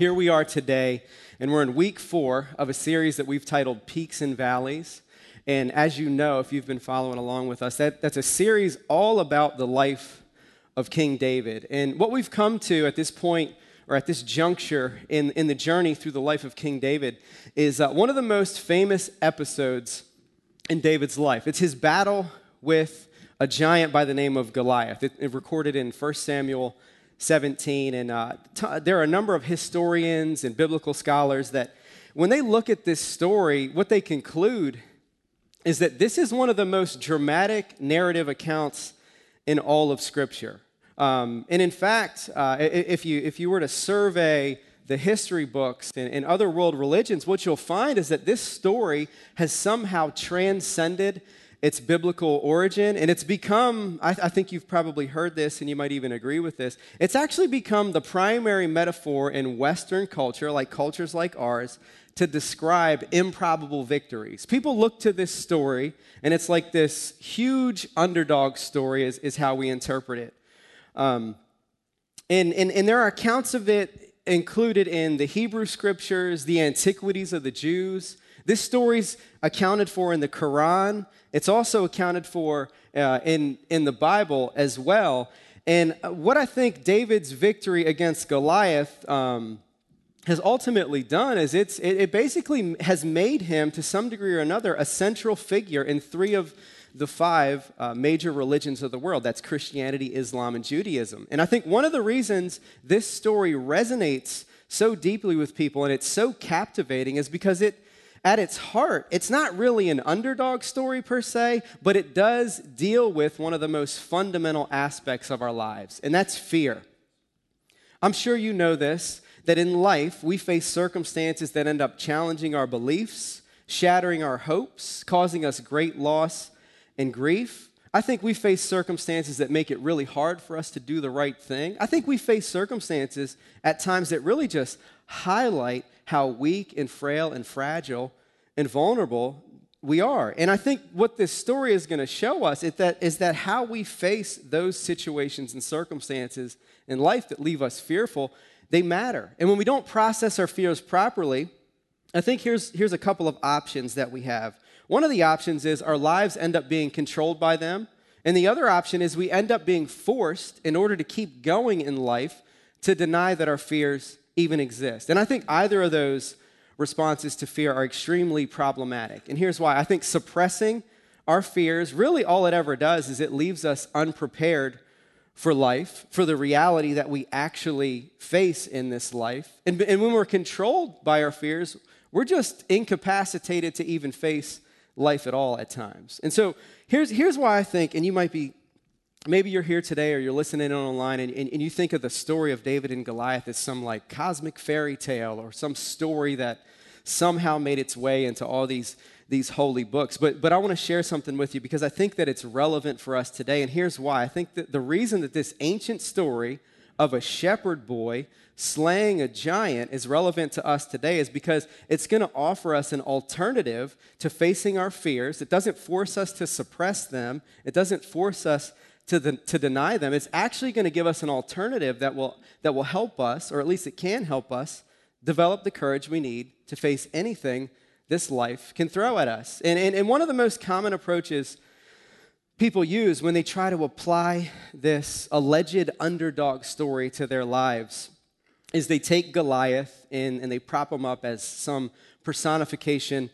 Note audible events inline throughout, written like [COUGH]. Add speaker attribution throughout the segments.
Speaker 1: here we are today, and we're in week four of a series that we've titled Peaks and Valleys. And as you know, if you've been following along with us, that, that's a series all about the life of King David. And what we've come to at this point, or at this juncture in, in the journey through the life of King David, is uh, one of the most famous episodes in David's life. It's his battle with a giant by the name of Goliath. It, it recorded in 1 Samuel 17. And uh, t- there are a number of historians and biblical scholars that, when they look at this story, what they conclude is that this is one of the most dramatic narrative accounts in all of Scripture. Um, and in fact, uh, if, you, if you were to survey the history books and, and other world religions, what you'll find is that this story has somehow transcended its biblical origin, and it's become, I, I, think you've probably heard this and you might even agree with this, it's actually become the primary metaphor in Western culture, like cultures like ours, to describe improbable victories. People look to this story, and it's like this huge underdog story, is, is how we interpret it. Um, and, and, and there are accounts of it included in the Hebrew scriptures, the antiquities of the Jews. This story's accounted for in the Quran. It's also accounted for uh, in, in the Bible as well. And what I think David's victory against Goliath um, has ultimately done is it's, it, it basically has made him, to some degree or another, a central figure in three of the five uh, major religions of the world that's Christianity, Islam, and Judaism. And I think one of the reasons this story resonates so deeply with people and it's so captivating is because it at its heart, it's not really an underdog story per se, but it does deal with one of the most fundamental aspects of our lives, and that's fear. I'm sure you know this that in life we face circumstances that end up challenging our beliefs, shattering our hopes, causing us great loss and grief. I think we face circumstances that make it really hard for us to do the right thing. I think we face circumstances at times that really just highlight how weak and frail and fragile and vulnerable we are. And I think what this story is going to show us is that, is that how we face those situations and circumstances in life that leave us fearful, they matter. And when we don't process our fears properly, I think here's, here's a couple of options that we have. One of the options is our lives end up being controlled by them. And the other option is we end up being forced, in order to keep going in life, to deny that our fears even exist. And I think either of those responses to fear are extremely problematic. And here's why I think suppressing our fears, really all it ever does is it leaves us unprepared for life, for the reality that we actually face in this life. And, and when we're controlled by our fears, we're just incapacitated to even face life at all at times. And so here's, here's why I think, and you might be maybe you're here today or you're listening online and, and, and, you think of the story of David and Goliath as some like cosmic fairy tale or some story that somehow made its way into all these, these holy books. But, but I want to share something with you because I think that it's relevant for us today. And here's why I think that the reason that this ancient story of a shepherd boy slaying a giant is relevant to us today is because it's going to offer us an alternative to facing our fears. It doesn't force us to suppress them, it doesn't force us to, the, to deny them, it's actually going to give us an alternative that will, that will help us, or at least it can help us, develop the courage we need to face anything this life can throw at us. And, and, and one of the most common approaches people use when they try to apply this alleged underdog story to their lives is they take Goliath and, and they prop him up as some personification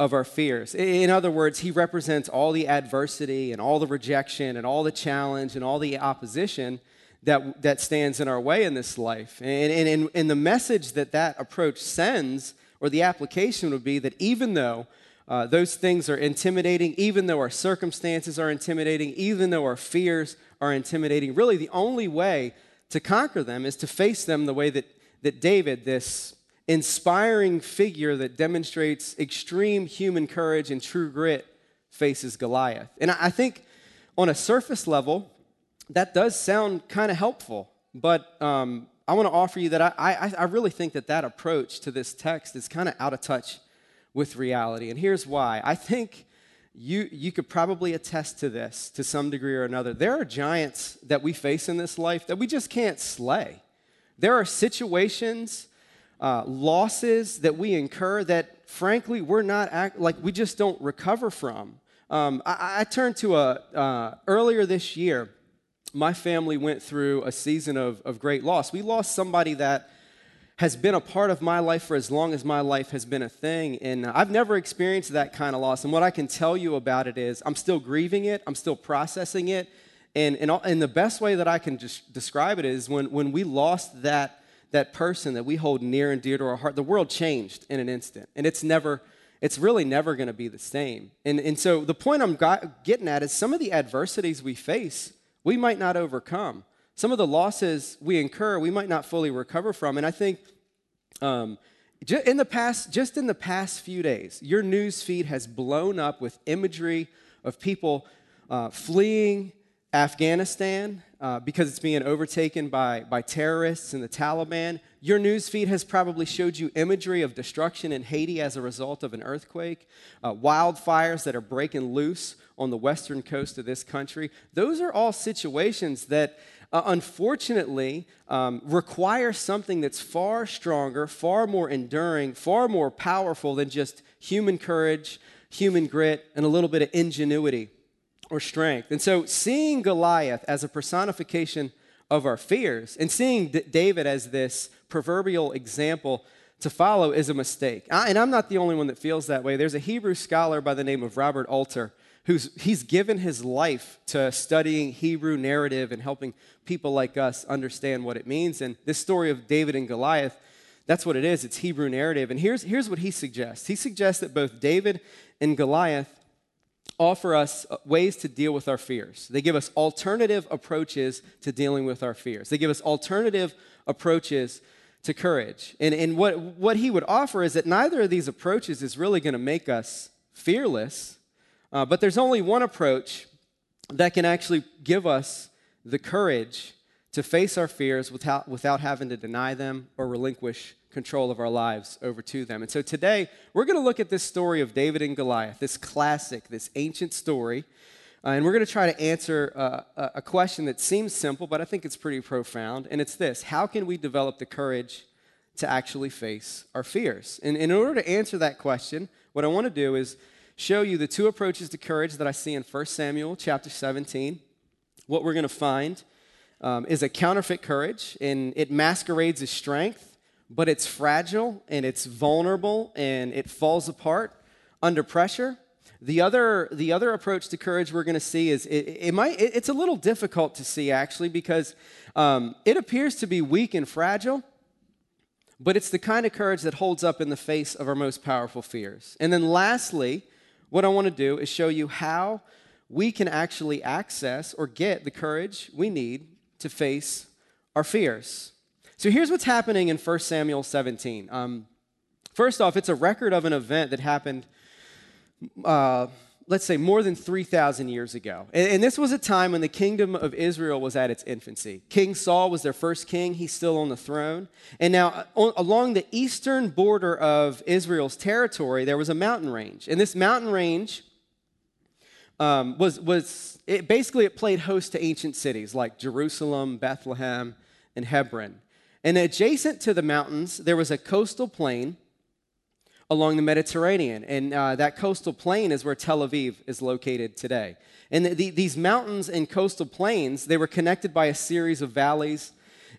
Speaker 1: of our fears. In other words, he represents all the adversity and all the rejection and all the challenge and all the opposition that, that stands in our way in this life. And, and, and the message that that approach sends, or the application would be that even though uh, those things are intimidating, even though our circumstances are intimidating, even though our fears are intimidating, really the only way to conquer them is to face them the way that, that David, this inspiring figure that demonstrates extreme human courage and true grit faces Goliath. And I think on a surface level, that does sound kind of helpful, but um, I want to offer you that I, I, I really think that that approach to this text is kind of out of touch with reality. And here's why. I think you, you could probably attest to this to some degree or another. There are giants that we face in this life that we just can't slay. There are situations uh, losses that we incur that, frankly, we're not act, like we just don't recover from. Um, I, I, turned to a uh, earlier this year. My family went through a season of, of great loss. We lost somebody that has been a part of my life for as long as my life has been a thing. And I've never experienced that kind of loss. And what I can tell you about it is I'm still grieving it, I'm still processing it. And, and, and the best way that I can just describe it is when, when we lost that, that person that we hold near and dear to our heart, the world changed in an instant. And it's never, it's really never going to be the same. And, and so the point I'm got, getting at is some of the adversities we face, we might not overcome. Some of the losses we incur, we might not fully recover from. And I think um, in the past, just in the past few days, your news feed has blown up with imagery of people uh, fleeing Afghanistan uh, because it's being overtaken by, by terrorists and the Taliban. Your news feed has probably showed you imagery of destruction in Haiti as a result of an earthquake, uh, wildfires that are breaking loose on the western coast of this country. Those are all situations that uh, unfortunately um, require something that's far stronger, far more enduring, far more powerful than just human courage, human grit, and a little bit of ingenuity or strength. And so, seeing Goliath as a personification of our fears and seeing David as this proverbial example to follow is a mistake. I, and I'm not the only one that feels that way. There's a Hebrew scholar by the name of Robert Alter who's he's given his life to studying Hebrew narrative and helping people like us understand what it means. And this story of David and Goliath, that's what it is. It's Hebrew narrative. And here's, here's what he suggests. He suggests that both David and Goliath offer us ways to deal with our fears. They give us alternative approaches to dealing with our fears. They give us alternative approaches to courage. And, and what, what he would offer is that neither of these approaches is really going to make us fearless. Uh, but there's only one approach that can actually give us the courage to face our fears without, without having to deny them or relinquish control of our lives over to them. And so today, we're going to look at this story of David and Goliath, this classic, this ancient story. Uh, and we're going to try to answer uh, a question that seems simple, but I think it's pretty profound. And it's this How can we develop the courage to actually face our fears? And, and in order to answer that question, what I want to do is show you the two approaches to courage that I see in 1 Samuel chapter 17. What we're going to find um, is a counterfeit courage, and it masquerades as strength, but it's fragile and it's vulnerable and it falls apart under pressure. The other, the other approach to courage we're going to see is it, it might, it, it's a little difficult to see actually because um, it appears to be weak and fragile, but it's the kind of courage that holds up in the face of our most powerful fears. And then lastly, what I want to do is show you how we can actually access or get the courage we need to face our fears. So here's what's happening in 1 Samuel 17. Um, first off, it's a record of an event that happened. Uh, let's say, more than 3,000 years ago. And, and, this was a time when the kingdom of Israel was at its infancy. King Saul was their first king, he's still on the throne. And now, uh, on, along the eastern border of Israel's territory, there was a mountain range. And this mountain range um, was, was it, basically, it played host to ancient cities like Jerusalem, Bethlehem, and Hebron. And adjacent to the mountains, there was a coastal plain along the Mediterranean. And uh, that coastal plain is where Tel Aviv is located today. And the, the, these mountains and coastal plains, they were connected by a series of valleys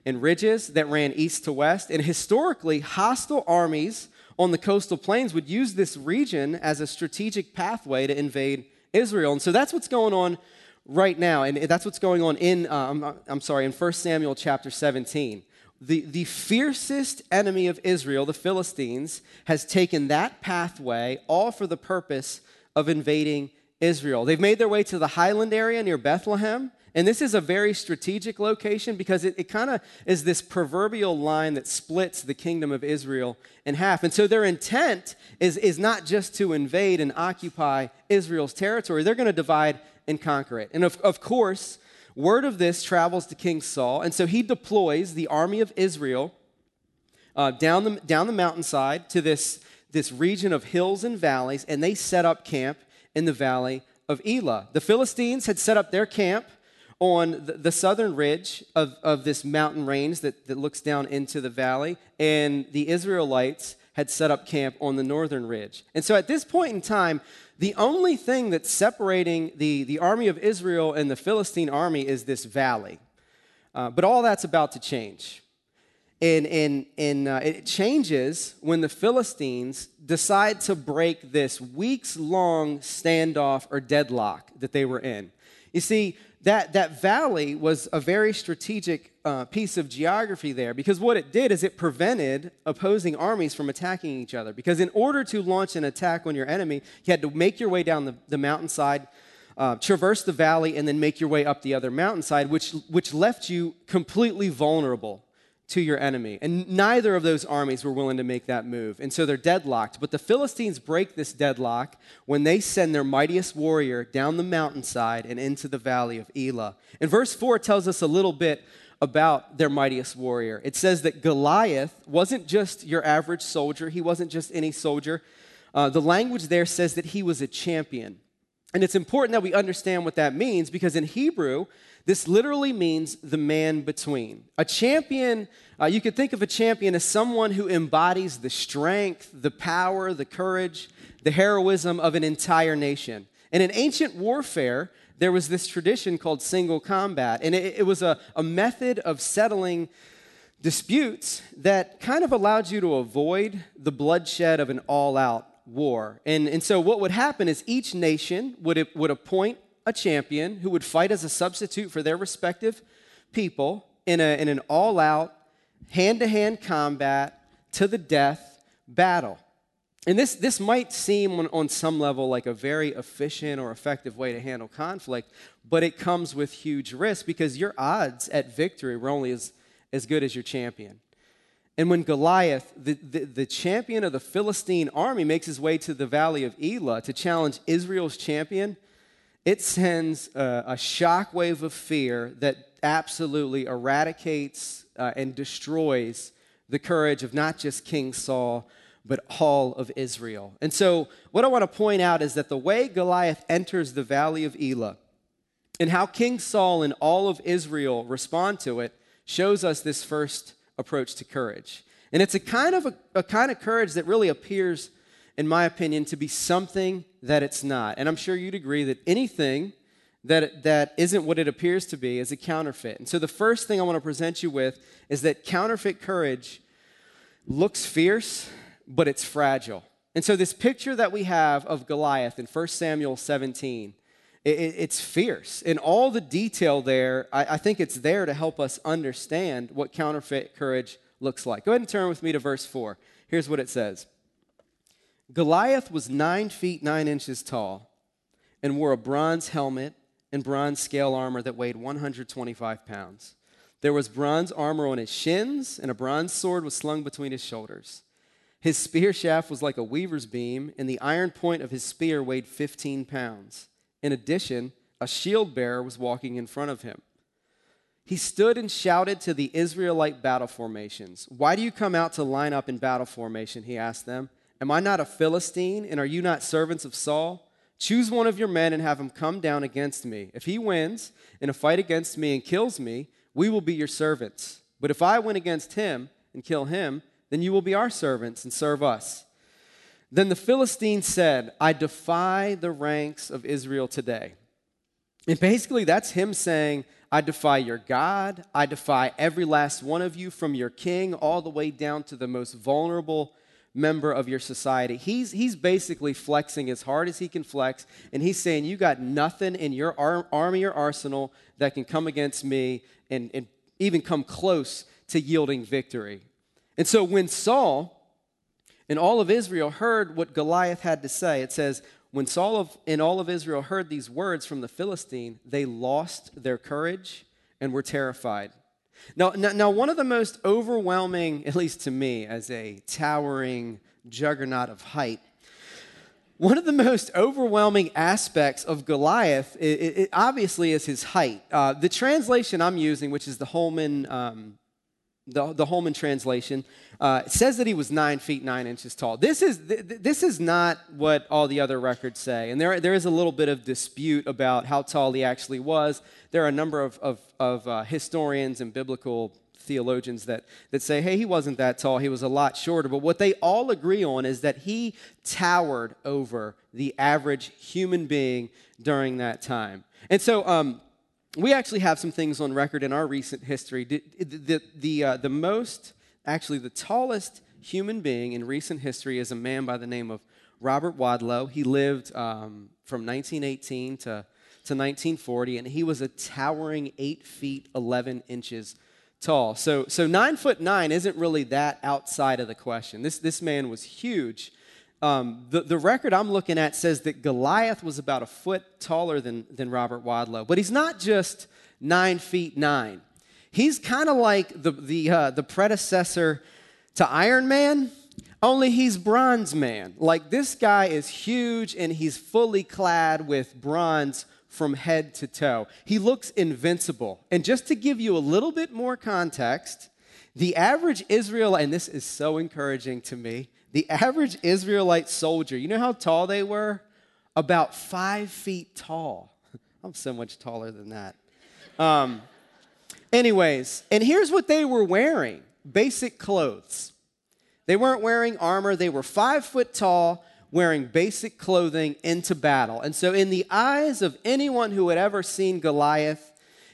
Speaker 1: and ridges that ran east to west. And historically, hostile armies on the coastal plains would use this region as a strategic pathway to invade Israel. And so that's what's going on right now. And that's what's going on in, uh, I'm sorry, in 1 Samuel chapter 17 the, the fiercest enemy of Israel, the Philistines, has taken that pathway all for the purpose of invading Israel. They've made their way to the highland area near Bethlehem. And this is a very strategic location because it, it kind of is this proverbial line that splits the kingdom of Israel in half. And so their intent is, is not just to invade and occupy Israel's territory, they're going to divide and conquer it. And of, of course, Word of this travels to King Saul, and so he deploys the army of Israel uh, down, the, down the mountainside to this, this region of hills and valleys, and they set up camp in the valley of Elah. The Philistines had set up their camp on the, the southern ridge of, of this mountain range that, that looks down into the valley, and the Israelites had set up camp on the northern ridge. And so at this point in time, the only thing that's separating the, the army of Israel and the Philistine army is this valley. Uh, but all that's about to change. And, and, and uh, it changes when the Philistines decide to break this weeks long standoff or deadlock that they were in. You see, that, that valley was a very strategic uh, piece of geography there because what it did is it prevented opposing armies from attacking each other. Because in order to launch an attack on your enemy, you had to make your way down the, the mountainside, uh, traverse the valley, and then make your way up the other mountainside, which, which left you completely vulnerable to your enemy. And neither of those armies were willing to make that move. And so they're deadlocked. But the Philistines break this deadlock when they send their mightiest warrior down the mountainside and into the valley of Elah. And verse 4 tells us a little bit about their mightiest warrior. It says that Goliath wasn't just your average soldier, he wasn't just any soldier. Uh, the language there says that he was a champion. And it's important that we understand what that means because in Hebrew, this literally means the man between. A champion, uh, you could think of a champion as someone who embodies the strength, the power, the courage, the heroism of an entire nation. And in ancient warfare, there was this tradition called single combat, and it, it was a, a method of settling disputes that kind of allowed you to avoid the bloodshed of an all out war. And, and so, what would happen is each nation would, would appoint a champion who would fight as a substitute for their respective people in, a, in an all out, hand to hand combat to the death battle. And this, this might seem on, on, some level like a very efficient or effective way to handle conflict, but it comes with huge risk because your odds at victory were only as, as good as your champion. And when Goliath, the, the, the champion of the Philistine army, makes his way to the valley of Elah to challenge Israel's champion, it sends a, a shockwave of fear that absolutely eradicates uh, and destroys the courage of not just King Saul, but all of Israel. And so, what I want to point out is that the way Goliath enters the valley of Elah and how King Saul and all of Israel respond to it shows us this first approach to courage. And it's a kind of a, a kind of courage that really appears in my opinion, to be something that it's not. And I'm sure you'd agree that anything that, that isn't what it appears to be is a counterfeit. And so the first thing I want to present you with is that counterfeit courage looks fierce, but it's fragile. And so this picture that we have of Goliath in 1 Samuel 17, it, it's fierce. And all the detail there, I think it's there to help us understand what counterfeit courage looks like. Go ahead and turn with me to verse 4. Here's what it says. Goliath was nine feet nine inches tall and wore a bronze helmet and bronze scale armor that weighed 125 pounds. There was bronze armor on his shins, and a bronze sword was slung between his shoulders. His spear shaft was like a weaver's beam, and the iron point of his spear weighed 15 pounds. In addition, a shield bearer was walking in front of him. He stood and shouted to the Israelite battle formations. Why do you come out to line up in battle formation? He asked them. Am I not a Philistine, and are you not servants of Saul? Choose one of your men and have him come down against me. If he wins in a fight against me and kills me, we will be your servants. But if I win against him and kill him, then you will be our servants and serve us. Then the Philistine said, I defy the ranks of Israel today. And basically, that's him saying, I defy your God. I defy every last one of you, from your king all the way down to the most vulnerable member of your society. He's, he's basically flexing as hard as he can flex, and he's saying, You got nothing in your ar- army or arsenal that can come against me and, and even come close to yielding victory. And so when Saul and all of Israel heard what Goliath had to say, it says, when Saul of, and all of Israel heard these words from the Philistine, they lost their courage and were terrified. Now, now, one of the most overwhelming, at least to me, as a towering juggernaut of height, one of the most overwhelming aspects of Goliath, it, it obviously, is his height. Uh, the translation I'm using, which is the Holman um, the, the Holman translation, uh, says that he was nine feet nine inches tall. This is, th- this is not what all the other records say. And there, there is a little bit of dispute about how tall he actually was. There are a number of, of, of uh, historians and biblical theologians that, that say, hey, he wasn't that tall, he was a lot shorter. But what they all agree on is that he towered over the average human being during that time. And so, um, we actually have some things on record in our recent history. The, the, the, uh, the most, actually, the tallest human being in recent history is a man by the name of Robert Wadlow. He lived um, from 1918 to, to 1940, and he was a towering 8 feet 11 inches tall. So, so 9 foot 9 isn't really that outside of the question. This, this man was huge. Um, the, the record I'm looking at says that Goliath was about a foot taller than, than Robert Wadlow, but he's not just nine feet nine. He's kind of like the, the, uh, the predecessor to Iron Man, only he's Bronze Man. Like this guy is huge and he's fully clad with bronze from head to toe. He looks invincible. And just to give you a little bit more context, the average Israelite, and this is so encouraging to me, the average Israelite soldier, you know how tall they were? About five feet tall. [LAUGHS] I'm so much taller than that. Um, anyways, and here's what they were wearing basic clothes. They weren't wearing armor, they were five foot tall, wearing basic clothing into battle. And so, in the eyes of anyone who had ever seen Goliath,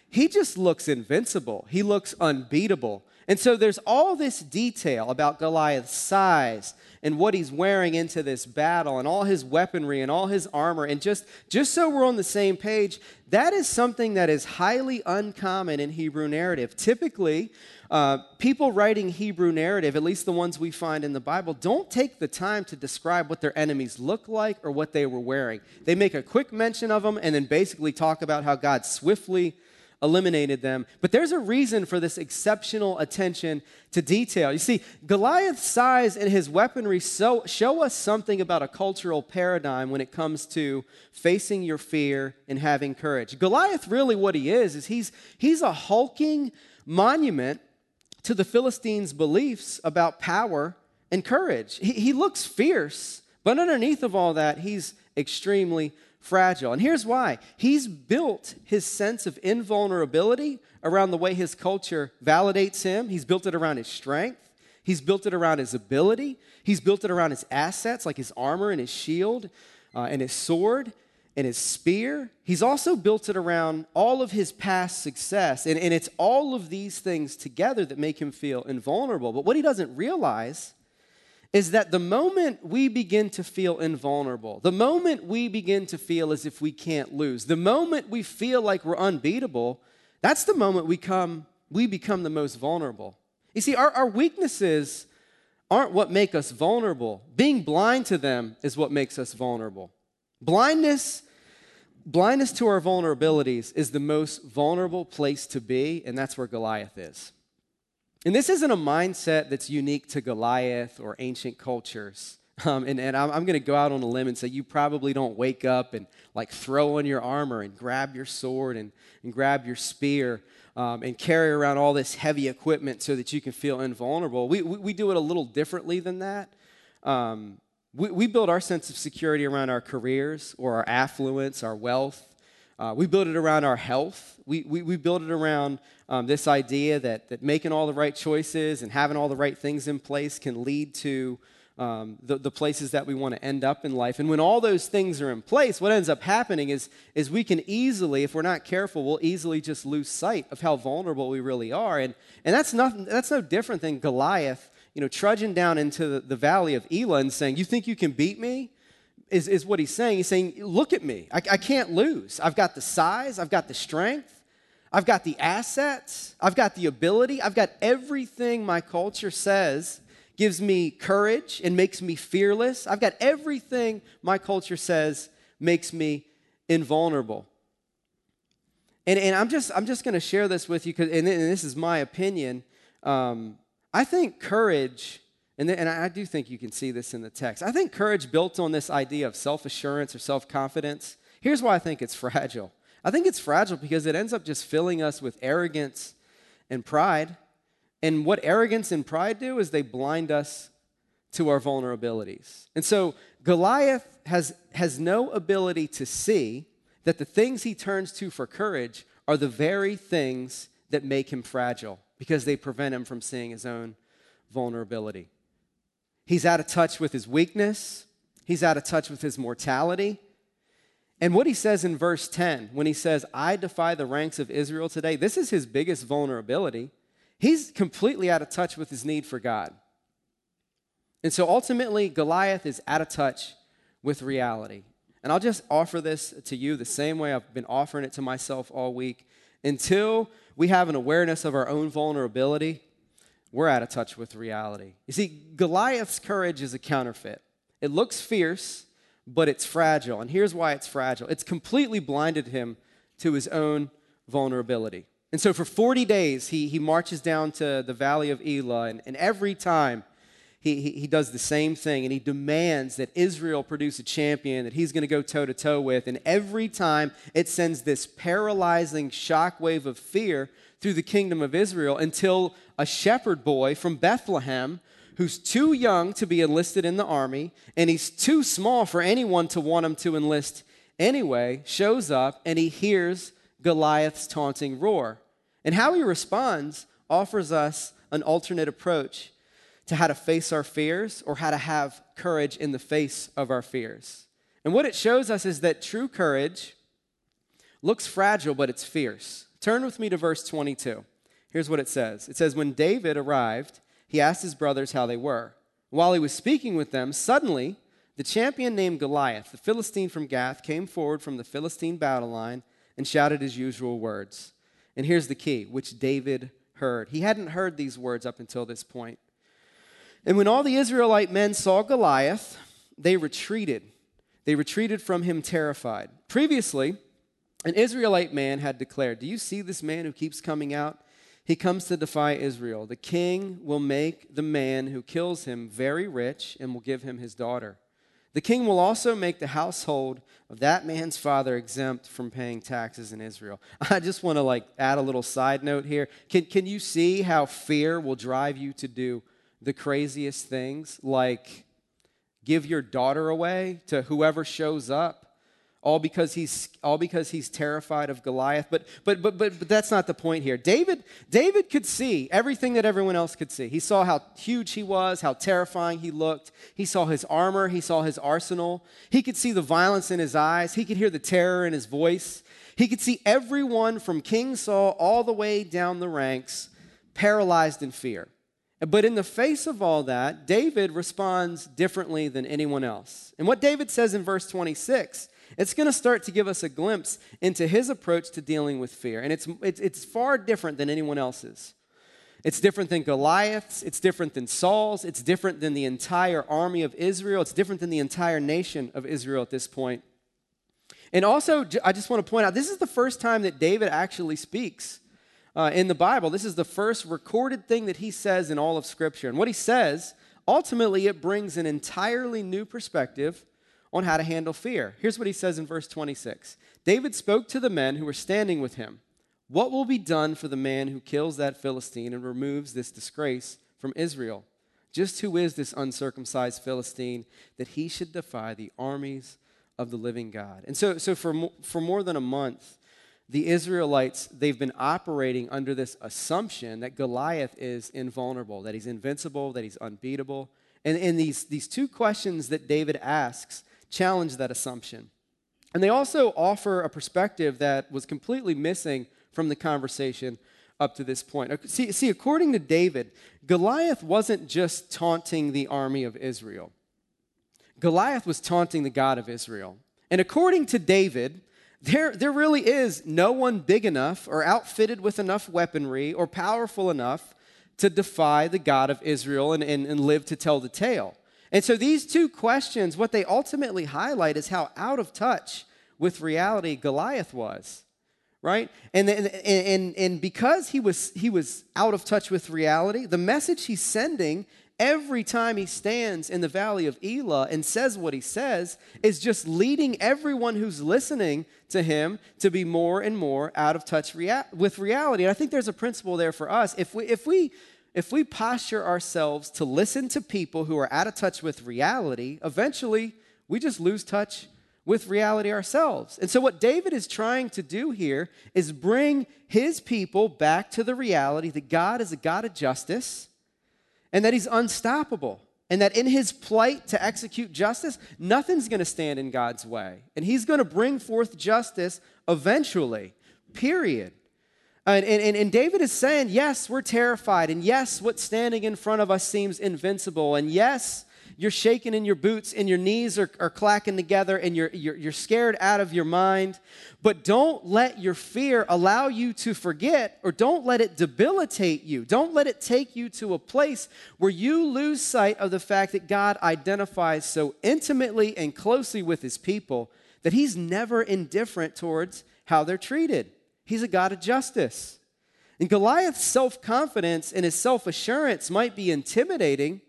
Speaker 1: he just looks invincible, he looks unbeatable. And so there's all this detail about Goliath's size and what he's wearing into this battle and all his weaponry and all his armor. And just, just so we're on the same page, that is something that is highly uncommon in Hebrew narrative. Typically, uh, people writing Hebrew narrative, at least the ones we find in the Bible, don't take the time to describe what their enemies look like or what they were wearing. They make a quick mention of them and then basically talk about how God swiftly eliminated them. But there's a reason for this exceptional attention to detail. You see, Goliath's size and his weaponry so, show us something about a cultural paradigm when it comes to facing your fear and having courage. Goliath, really, what he is, is he's, he's a hulking monument to the Philistines' beliefs about power and courage. He, he looks fierce, but underneath of all that, he's extremely fragile. And here's why he's built his sense of invulnerability around the way his culture validates him, he's built it around his strength. He's built it around his ability. He's built it around his assets, like his armor and his shield uh, and his sword and his spear. He's also built it around all of his past success. And, and it's all of these things together that make him feel invulnerable. But what he doesn't realize is that the moment we begin to feel invulnerable, the moment we begin to feel as if we can't lose, the moment we feel like we're unbeatable, that's the moment we, come, we become the most vulnerable. You see, our, our weaknesses aren't what make us vulnerable. Being blind to them is what makes us vulnerable. Blindness, blindness to our vulnerabilities is the most vulnerable place to be, and that's where Goliath is. And this isn't a mindset that's unique to Goliath or ancient cultures. Um, and, and I'm, I'm going to go out on a limb and say you probably don't wake up and like throw on your armor and grab your sword and, and grab your spear um, and carry around all this heavy equipment so that you can feel invulnerable. We, we, we do it a little differently than that. Um, we, we build our sense of security around our careers or our affluence, our wealth. Uh, we build it around our health. We, we, we build it around um, this idea that, that making all the right choices and having all the right things in place can lead to um, the, the places that we want to end up in life. And when all those things are in place, what ends up happening is, is we can easily, if we're not careful, we'll easily just lose sight of how vulnerable we really are. And, and that's, nothing, that's no different than Goliath, you know, trudging down into the, the valley of Elah and saying, You think you can beat me? Is, is what he's saying. He's saying, Look at me. I, I can't lose. I've got the size, I've got the strength. I've got the assets, I've got the ability, I've got everything my culture says gives me courage and makes me fearless. I've got everything my culture says makes me invulnerable. And, and I'm just, I'm just going to share this with you, and, and this is my opinion. Um, I think courage, and, and I do think you can see this in the text, I think courage built on this idea of self assurance or self confidence. Here's why I think it's [LAUGHS] fragile. I think it's fragile because it ends up just filling us with arrogance and pride. And what arrogance and pride do is they blind us to our vulnerabilities. And so Goliath has, has no ability to see that the things he turns to for courage are the very things that make him fragile because they prevent him from seeing his own vulnerability. He's out of touch with his weakness, he's out of touch with his mortality. And what he says in verse 10, when he says, I defy the ranks of Israel today, this is his biggest vulnerability. He's completely out of touch with his need for God. And so ultimately, Goliath is out of touch with reality. And I'll just offer this to you the same way I've been offering it to myself all week. Until we have an awareness of our own vulnerability, we're out of touch with reality. You see, Goliath's courage is a counterfeit. It looks fierce, but it's fragile. And here's why it's fragile it's completely blinded him to his own vulnerability. And so for 40 days, he, he marches down to the valley of Elah, and, and every time he, he, he, does the same thing, and he demands that Israel produce a champion that he's going to go toe to toe with. And every time it sends this paralyzing shockwave of fear through the kingdom of Israel until a shepherd boy from Bethlehem who's too young to be enlisted in the army, and he's too small for anyone to want him to enlist anyway, shows up and he hears Goliath's taunting roar. And how he responds offers us an alternate approach to how to face our fears or how to have courage in the face of our fears. And what it shows us is that true courage looks fragile, but it's fierce. Turn with me to verse 22. Here's what it says It says, When David arrived, he asked his brothers how they were. While he was speaking with them, suddenly the champion named Goliath, the Philistine from Gath, came forward from the Philistine battle line and shouted his usual words. And here's the key, which David heard. He hadn't heard these words up until this point. And when all the Israelite men saw Goliath, they retreated. They retreated from him terrified. Previously, an Israelite man had declared, Do you see this man who keeps coming out? He comes to defy Israel. The king will make the man who kills him very rich and will give him his daughter. The king will also make the household of that man's father exempt from paying taxes in Israel. [LAUGHS] I just want to like add a little side note here. Can, can you see how fear will drive you to do the craziest things like give your daughter away to whoever shows up? All because he's all because he's terrified of Goliath. But but but but, but that's not the point here. David David could see everything that everyone else could see. He saw how huge he was, how terrifying he looked. He saw his armor, he saw his arsenal. He could see the violence in his eyes, he could hear the terror in his voice. He could see everyone from King Saul all the way down the ranks paralyzed in fear. But in the face of all that, David responds differently than anyone else. And what David says in verse 26 it's going to start to give us a glimpse into his approach to dealing with fear. And it's, it's, it's far different than anyone else's. It's different than Goliath's. It's different than Saul's. It's different than the entire army of Israel. It's different than the entire nation of Israel at this point. And also, I just want to point out this is the first time that David actually speaks uh, in the Bible. This is the first recorded thing that he says in all of Scripture. And what he says, ultimately, it brings an entirely new perspective on how to handle fear. Here's what he says in verse 26 David spoke to the men who were standing with him. What will be done for the man who kills that Philistine and removes this disgrace from Israel? Just who is this uncircumcised Philistine that he should defy the armies of the living God? And so, so for, for more than a month, the Israelites, they've been operating under this assumption that Goliath is invulnerable, that he's invincible, that he's unbeatable. And, and these, these two questions that David asks challenge that assumption. And they also offer a perspective that was completely missing from the conversation up to this point. See, see, according to David, Goliath wasn't just taunting the army of Israel, Goliath was taunting the God of Israel. And according to David, there, there really is no one big enough or outfitted with enough weaponry or powerful enough to defy the God of Israel and, and, and live to tell the tale. And so these two questions, what they ultimately highlight is how out of touch with reality Goliath was, right? And, and, and, and because he was, he was out of touch with reality, the message he's sending every time he stands in the valley of Elah and says what he says is just leading everyone who's listening to him to be more and more out of touch rea- with reality. And I think there's a principle there for us. If we, if we if we posture ourselves to listen to people who are out of touch with reality, eventually we just lose touch with reality ourselves. And so, what David is trying to do here is bring his people back to the reality that God is a God of justice and that he's unstoppable. And that in his plight to execute justice, nothing's going to stand in God's way. And he's going to bring forth justice eventually, period. Uh, and, and, and David is saying, yes, we're terrified. And yes, what's standing in front of us seems invincible. And yes, you're shaking in your boots and your knees are, are clacking together and you're, you're, you're scared out of your mind. But don't let your fear allow you to forget or don't let it debilitate you. Don't let it take you to a place where you lose sight of the fact that God identifies so intimately and closely with his people that he's never indifferent towards how they're treated. He's a God of justice. And Goliath's self confidence and his self assurance might be intimidating,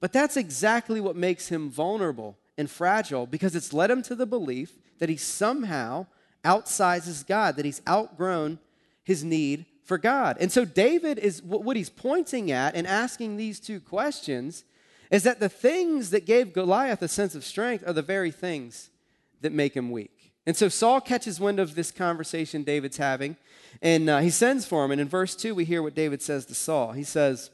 Speaker 1: but that's exactly what makes him vulnerable and fragile because it's led him to the belief that he somehow outsizes God, that he's outgrown his need for God. And so David is what he's pointing at and asking these two questions is that the things that gave Goliath a sense of strength are the very things that make him weak. And so Saul catches wind of this conversation David's having, and uh, he sends for him. And in verse 2, we hear what David says to Saul. He says,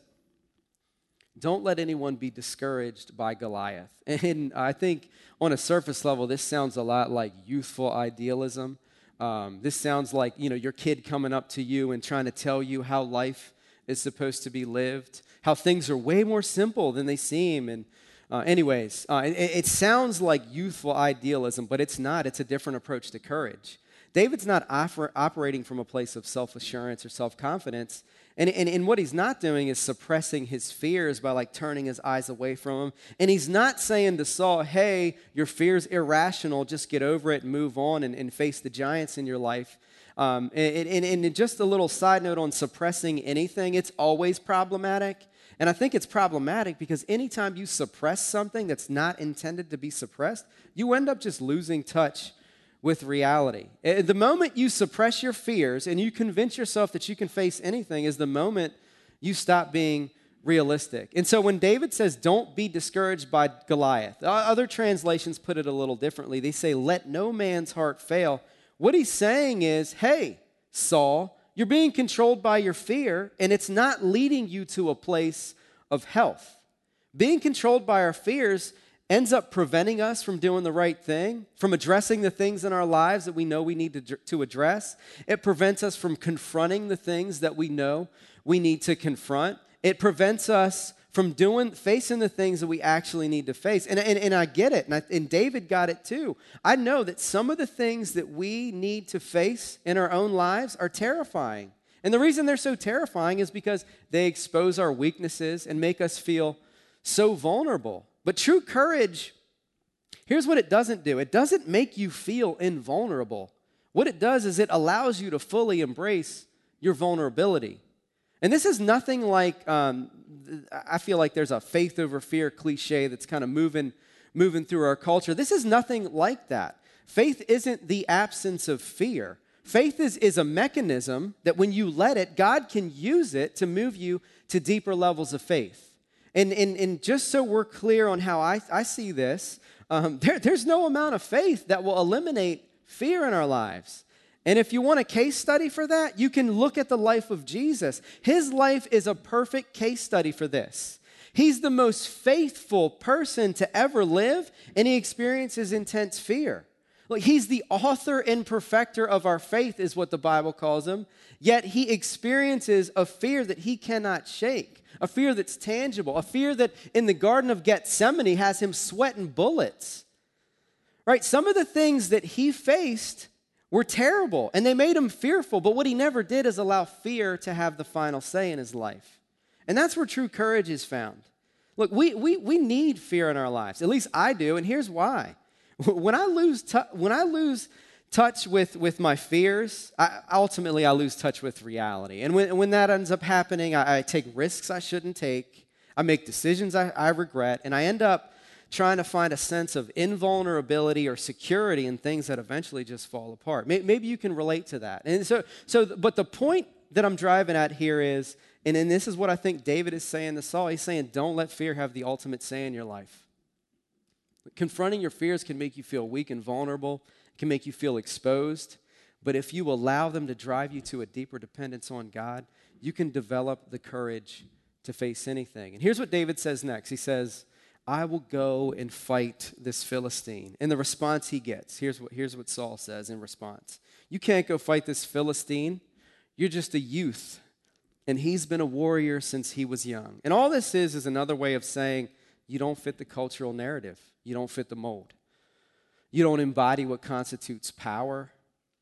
Speaker 1: don't let anyone be discouraged by Goliath. [LAUGHS] And I think on a surface level, this sounds a lot like youthful idealism. Um, this sounds like you know your kid coming up to you and trying to tell you how life is supposed to be lived, how things are way more simple than they seem. And uh, anyways, uh, it, it sounds like youthful idealism, but it's not. It's a different approach to courage. David's not offer, operating from a place of self assurance or self confidence. And, and, and what he's not doing is suppressing his fears by like turning his eyes away from him. And he's not saying to Saul, hey, your fear's irrational, just get over it and move on and, and face the giants in your life. Um, and, and, and just a little side note on suppressing anything, it's always problematic. And I think it's problematic because anytime you suppress something that's not intended to be suppressed, you end up just losing touch with reality. Eh, the moment you suppress your fears and you convince yourself that you can face anything is the moment you stop being realistic. And so when David says, don't be discouraged by Goliath, other translations put it a little differently. They say, let no man's heart fail. What he's saying is, hey, Saul, you're being controlled by your fear, and it's not leading you to a place of health. Being controlled by our fears ends up preventing us from doing the right thing, from addressing the things in our lives that we know we need to, to address. It prevents us from confronting the things that we know we need to confront. It prevents us from doing facing the things that we actually need to face. And, and, and i get it and, I, and david got it too. I know that some of the things that we need to face in our own lives are terrifying. And the reason they're so terrifying is because they expose our weaknesses and make us feel so vulnerable. But true courage, here's what it doesn't do. It doesn't make you feel invulnerable. What it does is it allows you to fully embrace your vulnerability. And this is nothing like, um, I feel like there's a faith over fear cliche that's kind of moving, moving through our culture. This is nothing like that. Faith isn't the absence of fear. Faith is, is a mechanism that when you let it, God can use it to move you to deeper levels of faith. And, and, and just so we're clear on how I, I see this, um, [LAUGHS] there, there's no amount of faith that will eliminate fear in our lives. And if you want a case study for that, you can look at the life of Jesus. His life is a perfect case study for this. He's the most faithful person to ever live, and he experiences intense fear. Look, he's the author and perfecter of our faith, is what the Bible calls him. Yet he experiences a fear that he cannot shake a fear that's tangible, a fear that in the Garden of Gethsemane has him sweating bullets. Right? Some of the things that he faced were terrible and they made him fearful, but what he never did is allow fear to have the final say in his life. And that's where true courage is found. Look, we, we, we need fear in our lives. At least I do, and here's why. [LAUGHS] When I lose, when I lose touch with, with my fears, I, ultimately I lose touch with reality. And when, when that ends up happening, I, I take risks I shouldn't take, I make decisions I, I regret, and I end up trying to find a sense of invulnerability or security in things that eventually just fall apart. Maybe you can relate to that. And so, so but the point that I'm driving at here is And then this is what I think David is saying to Saul. He's saying, don't let fear have the ultimate say in your life. Confronting your fears can make you feel weak and vulnerable, it can make you feel exposed. But if you allow them to drive you to a deeper dependence on God, you can develop the courage to face anything. And here's what David says next He says, I will go and fight this Philistine. And the response he gets here's what, here's what Saul says in response You can't go fight this Philistine. You're just a youth. And he's been a warrior since he was young. And all this is is another way of saying you don't fit the cultural narrative, you don't fit the mold. You don't embody what constitutes power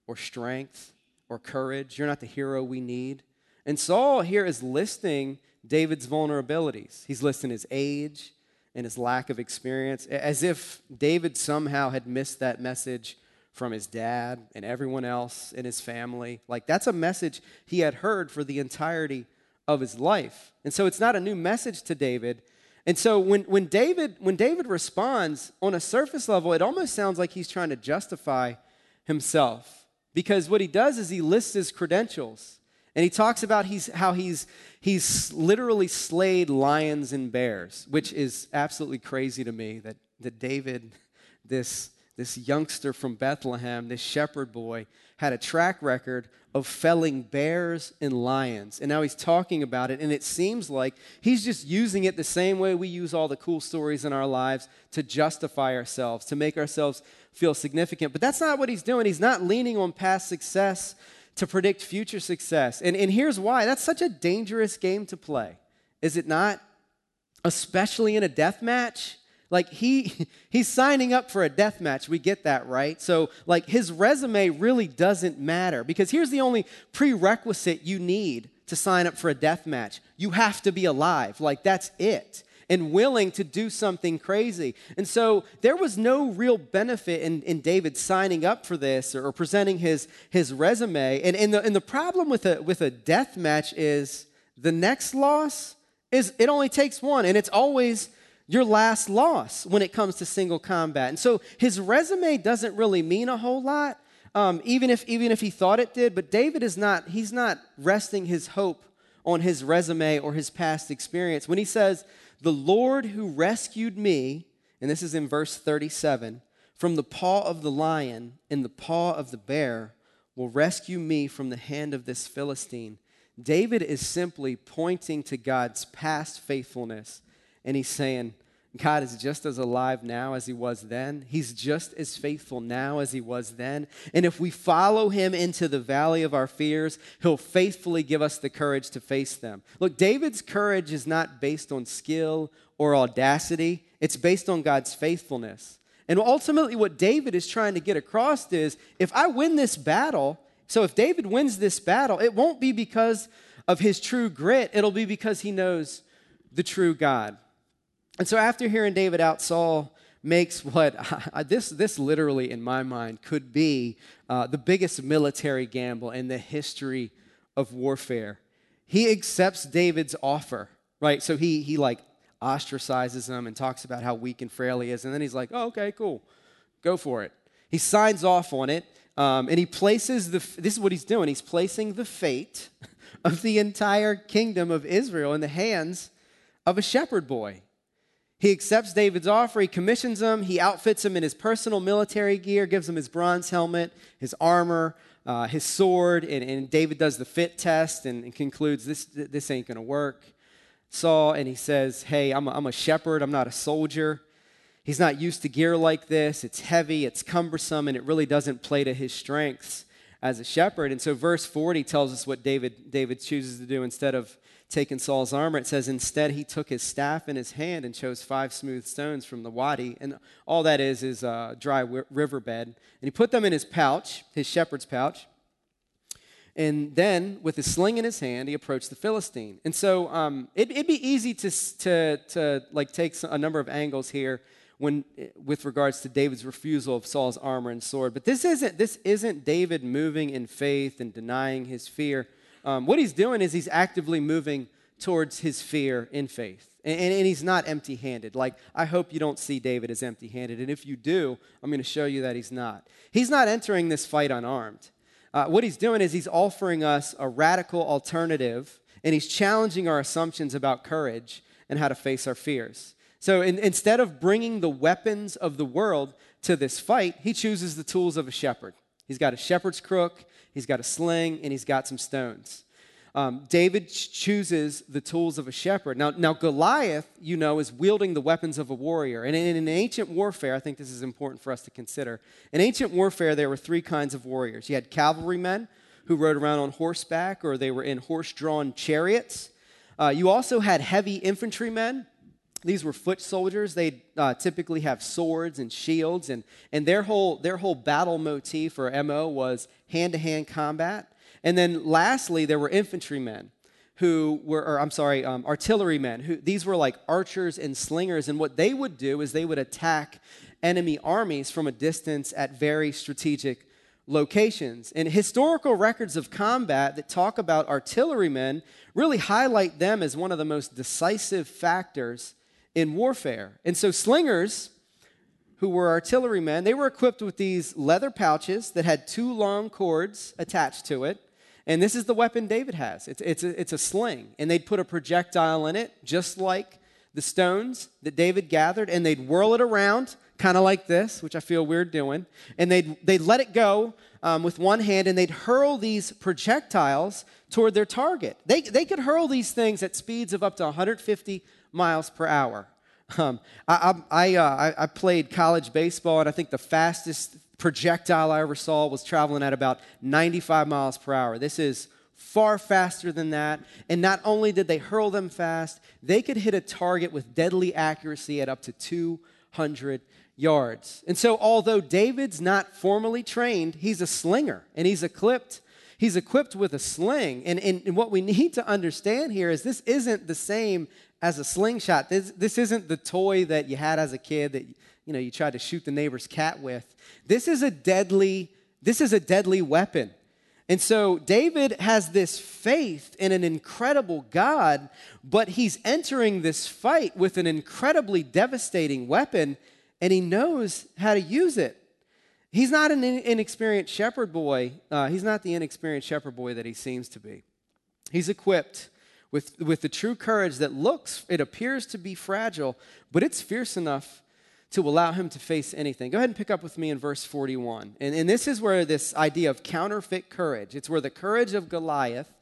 Speaker 1: or strength or courage. You're not the hero we need. And Saul here is listing David's vulnerabilities. He's listing his age and his lack of experience, as if David somehow had missed that message from his dad and everyone else in his family. Like, that's a message he had heard for the entirety of his life. And so it's not a new message to David. And so when, when, David, when David responds on a surface level, it almost sounds like he's trying to justify himself. Because what he does is he lists his credentials. And he talks about he's, how he's, he's literally slayed lions and bears, which is absolutely crazy to me that, that David, this, this youngster from Bethlehem, this shepherd boy, had a track record of felling bears and lions. And now he's talking about it, and it seems like he's just using it the same way we use all the cool stories in our lives to justify ourselves, to make ourselves feel significant. But that's not what he's doing. He's not leaning on past success to predict future success. And, and here's why that's such a dangerous game to play, is it not? Especially in a death match. Like he [LAUGHS] he's signing up for a death match. We get that, right? So like his resume really doesn't matter because here's the only prerequisite you need to sign up for a death match. You have to be alive. Like that's it and willing to do something crazy. And so there was no real benefit in, in David signing up for this or, presenting his, his resume. And, and, the, and the problem with a, with a death match is the next loss is it only takes one, and it's always your last loss when it comes to single combat. And so his resume doesn't really mean a whole lot. Um, even if even if he thought it did, but David is not. He's not resting his hope on his resume or his past experience. When he says, the Lord who rescued me, and this is in verse 37, from the paw of the lion and the paw of the bear will rescue me from the hand of this Philistine. David is simply pointing to God's past faithfulness, and he's saying, God is just as alive now as he was then. He's just as faithful now as he was then. And if we follow him into the valley of our fears, he'll faithfully give us the courage to face them. Look, David's courage is not based on skill or audacity, it's based on God's faithfulness. And ultimately, what David is trying to get across is if I win this battle, so if David wins this battle, it won't be because of his true grit, it'll be because he knows the true God. And so after hearing David out, Saul makes what [LAUGHS] this, this literally, in my mind, could be uh, the biggest military gamble in the history of warfare. He accepts David's offer, right? So he, he like ostracizes him and talks about how weak and frail he is. And then he's like, oh, okay, cool. Go for it. He signs off on it. Um, and he places the, this is what he's doing. He's placing the fate [LAUGHS] of the entire kingdom of Israel in the hands of a shepherd boy. He accepts David's offer, he commissions him, he outfits him in his personal military gear, gives him his bronze helmet, his armor, uh, his sword, and, and, David does the fit test and, and concludes this, this ain't gonna work. Saul, and he says, Hey, I'm a, I'm a shepherd, I'm not a soldier. He's not used to gear like this. It's heavy, it's cumbersome, and it really doesn't play to his strengths as a shepherd. And so, verse 40 tells us what David, David chooses to do instead of taken Saul's armor, it says, Instead, he took his staff in his hand and chose five smooth stones from the wadi. And all that is is a dry riverbed. And he put them in his pouch, his shepherd's pouch. And then, with his sling in his hand, he approached the Philistine. And so, um, it, would be easy to, to, to like take a number of angles here when, with regards to David's refusal of Saul's armor and sword. But this isn't, this isn't David moving in faith and denying his fear um, what he's doing is he's actively moving towards his fear in faith. And, and, and he's not empty handed. Like, I hope you don't see David as empty handed. And if you do, I'm going to show you that he's not. He's not entering this fight unarmed. Uh, what he's doing is he's offering us a radical alternative And he's challenging our assumptions about courage and how to face our fears. So in, instead of bringing the weapons of the world to this fight, he chooses the tools of a shepherd. He's got a shepherd's crook, he's got a sling, and he's got some stones. Um, David chooses the tools of a shepherd. Now, now, Goliath, you know, is wielding the weapons of a warrior. And in, in ancient warfare, I think this is important for us to consider. In ancient warfare, there were three kinds of warriors. You had cavalrymen who rode around on horseback, or they were in horse drawn chariots. Uh, you also had heavy infantrymen. These were foot soldiers. They uh, typically have swords and shields, and, and their, whole, their whole battle motif or MO was hand to hand combat. And then lastly, there were infantrymen who were, or I'm sorry, um, artillerymen. Who these were like archers and slingers, and what they would do is they would attack enemy armies from a distance at very strategic locations. And historical records of combat that talk about artillerymen really highlight them as one of the most decisive factors in warfare. And so slingers who were artillerymen, they were equipped with these leather pouches that had two long cords attached to it and this is the weapon David has it's, it's, a, it's a sling. And they'd put a projectile in it, just like the stones that David gathered, and they'd whirl it around, kind of like this, which I feel weird doing. And they'd, they'd let it go um, with one hand, and they'd hurl these projectiles toward their target. They, they could hurl these things at speeds of up to 150 miles per hour. Um, I, I, uh, I, I played college baseball, and I think the fastest projectile I ever saw was traveling at about 95 miles per hour. This is far faster than that. And not only did they hurl them fast, they could hit a target with deadly accuracy at up to 200 yards. And so, although David's not formally trained, he's a slinger and he's equipped. He's equipped with a sling. And, and, and what we need to understand here is this isn't the same as a slingshot. This, this isn't the toy that you had as a kid that you know you tried to shoot the neighbor's cat with. This is a deadly, this is a deadly weapon. And so David has this faith in an incredible God, but he's entering this fight with an incredibly devastating weapon, and he knows how to use it. He's not an inexperienced shepherd boy. Uh, he's not the inexperienced shepherd boy that he seems to be. He's equipped with, with the true courage that looks, it appears to be fragile, but it's fierce enough to allow him to face anything. Go ahead and pick up with me in verse 41. And, and this is where this idea of counterfeit courage, it's where the courage of Goliath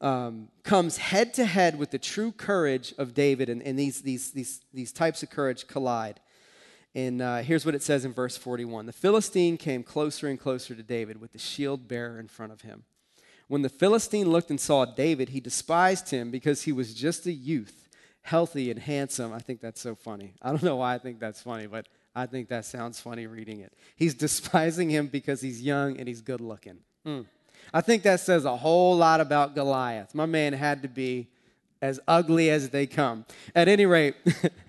Speaker 1: um, comes head to head with the true courage of David, and, and these, these, these, these types of courage collide. And uh, here's what it says in verse 41 The Philistine came closer and closer to David with the shield bearer in front of him. When the Philistine looked and saw David, he despised him because he was just a youth healthy and handsome. I think that's so funny. I don't know why I think that's funny, but I think that sounds funny reading it. He's [LAUGHS] despising him because he's young and he's good looking. Hmm. I think that says a whole lot about Goliath. My man had to be as ugly as they come. At any rate, [LAUGHS]